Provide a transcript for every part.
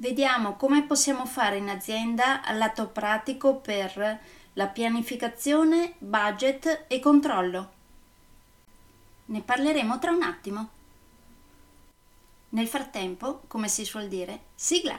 Vediamo come possiamo fare in azienda al lato pratico per la pianificazione, budget e controllo. Ne parleremo tra un attimo. Nel frattempo, come si suol dire, sigla!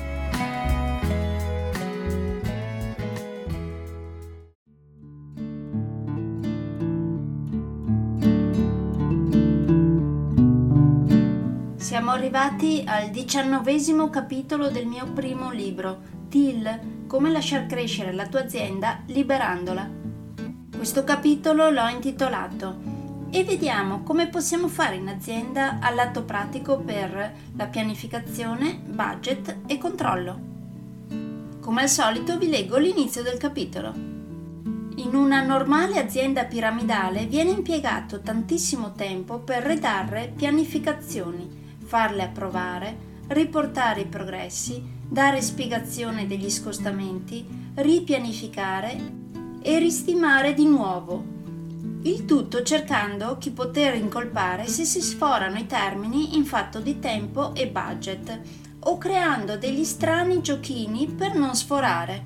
Siamo arrivati al diciannovesimo capitolo del mio primo libro, TIL, come lasciar crescere la tua azienda liberandola. Questo capitolo l'ho intitolato e vediamo come possiamo fare in azienda al lato pratico per la pianificazione, budget e controllo. Come al solito vi leggo l'inizio del capitolo. In una normale azienda piramidale viene impiegato tantissimo tempo per redarre pianificazioni farle approvare, riportare i progressi, dare spiegazione degli scostamenti, ripianificare e ristimare di nuovo. Il tutto cercando chi poter incolpare se si sforano i termini in fatto di tempo e budget o creando degli strani giochini per non sforare.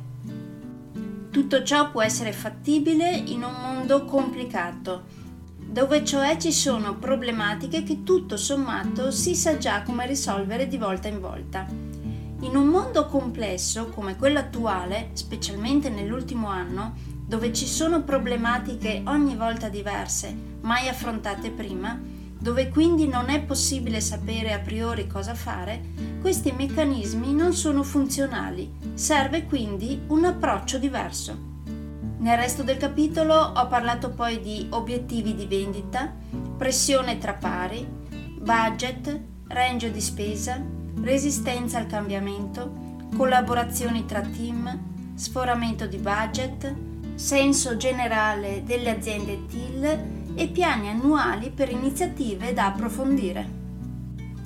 Tutto ciò può essere fattibile in un mondo complicato dove cioè ci sono problematiche che tutto sommato si sa già come risolvere di volta in volta. In un mondo complesso come quello attuale, specialmente nell'ultimo anno, dove ci sono problematiche ogni volta diverse, mai affrontate prima, dove quindi non è possibile sapere a priori cosa fare, questi meccanismi non sono funzionali. Serve quindi un approccio diverso. Nel resto del capitolo ho parlato poi di obiettivi di vendita, pressione tra pari, budget, range di spesa, resistenza al cambiamento, collaborazioni tra team, sforamento di budget, senso generale delle aziende TIL e piani annuali per iniziative da approfondire.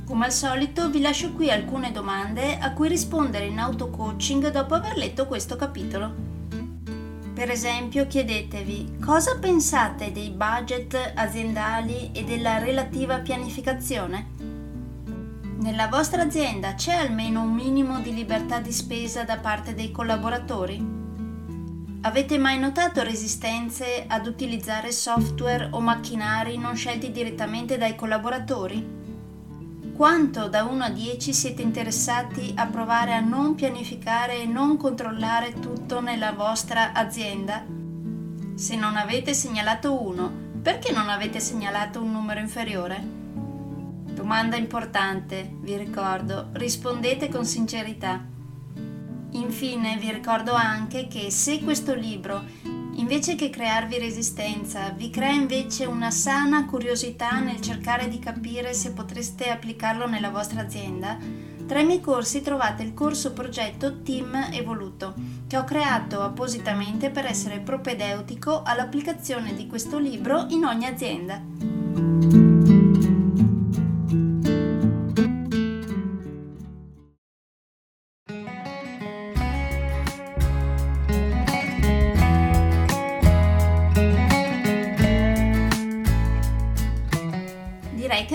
Come al solito vi lascio qui alcune domande a cui rispondere in auto-coaching dopo aver letto questo capitolo. Per esempio chiedetevi cosa pensate dei budget aziendali e della relativa pianificazione? Nella vostra azienda c'è almeno un minimo di libertà di spesa da parte dei collaboratori? Avete mai notato resistenze ad utilizzare software o macchinari non scelti direttamente dai collaboratori? Quanto da 1 a 10 siete interessati a provare a non pianificare e non controllare tutto nella vostra azienda? Se non avete segnalato 1, perché non avete segnalato un numero inferiore? Domanda importante, vi ricordo, rispondete con sincerità. Infine vi ricordo anche che se questo libro Invece che crearvi resistenza, vi crea invece una sana curiosità nel cercare di capire se potreste applicarlo nella vostra azienda. Tra i miei corsi trovate il corso progetto Team Evoluto, che ho creato appositamente per essere propedeutico all'applicazione di questo libro in ogni azienda.